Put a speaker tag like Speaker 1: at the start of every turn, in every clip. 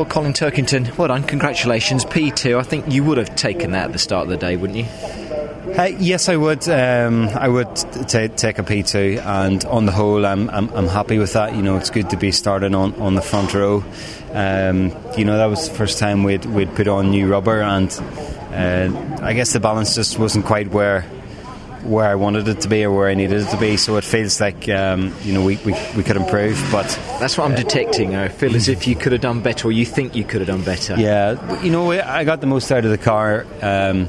Speaker 1: Well, Colin Turkington, well done, congratulations. P2, I think you would have taken that at the start of the day, wouldn't you?
Speaker 2: Uh, yes, I would. Um, I would t- take a P2, and on the whole, I'm, I'm, I'm happy with that. You know, it's good to be starting on, on the front row. Um, you know, that was the first time we'd, we'd put on new rubber, and uh, I guess the balance just wasn't quite where where I wanted it to be or where I needed it to be. So it feels like um, you know we, we, we could improve, but
Speaker 1: that's what I'm detecting. I feel as if you could have done better, or you think you could have done better.
Speaker 2: Yeah, you know, I got the most out of the car. Um,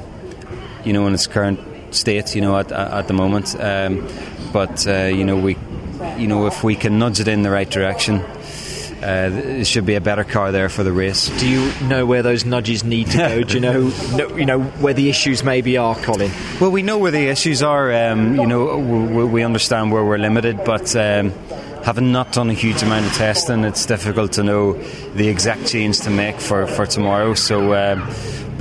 Speaker 2: you know, in its current state, you know, at, at the moment. Um, but uh, you know, we, you know, if we can nudge it in the right direction. Uh, it should be a better car there for the race.
Speaker 1: Do you know where those nudges need to go? Do you know, know, you know where the issues maybe are, Colin?
Speaker 2: Well, we know where the issues are. Um, you know, we, we, understand where we're limited, but um, having not done a huge amount of testing, it's difficult to know the exact change to make for, for tomorrow. So. Um,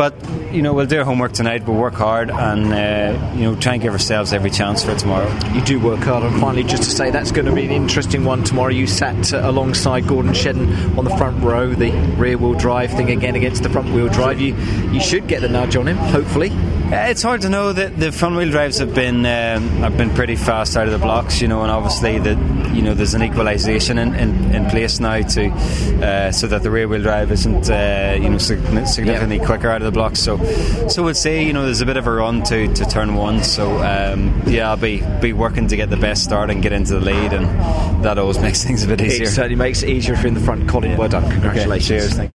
Speaker 2: but you know, we'll do our homework tonight. We'll work hard and uh, you know try and give ourselves every chance for tomorrow.
Speaker 1: You do work hard, and finally, just to say that's going to be an interesting one tomorrow. You sat uh, alongside Gordon Shedden on the front row, the rear-wheel drive thing again against the front-wheel drive. You you should get the nudge on him, hopefully.
Speaker 2: Uh, it's hard to know that the front wheel drives have been um, have been pretty fast out of the blocks, you know, and obviously that you know there's an equalisation in, in, in, place now to uh, so that the rear wheel drive isn't uh, you know significantly quicker out of the blocks. So so we'll say you know there's a bit of a run to, to turn one. So um, yeah, I'll be be working to get the best start and get into the lead, and that always makes things a bit easier.
Speaker 1: It certainly makes it easier if you're in the front. Colin, yeah. well done, congratulations.
Speaker 2: Okay, cheers.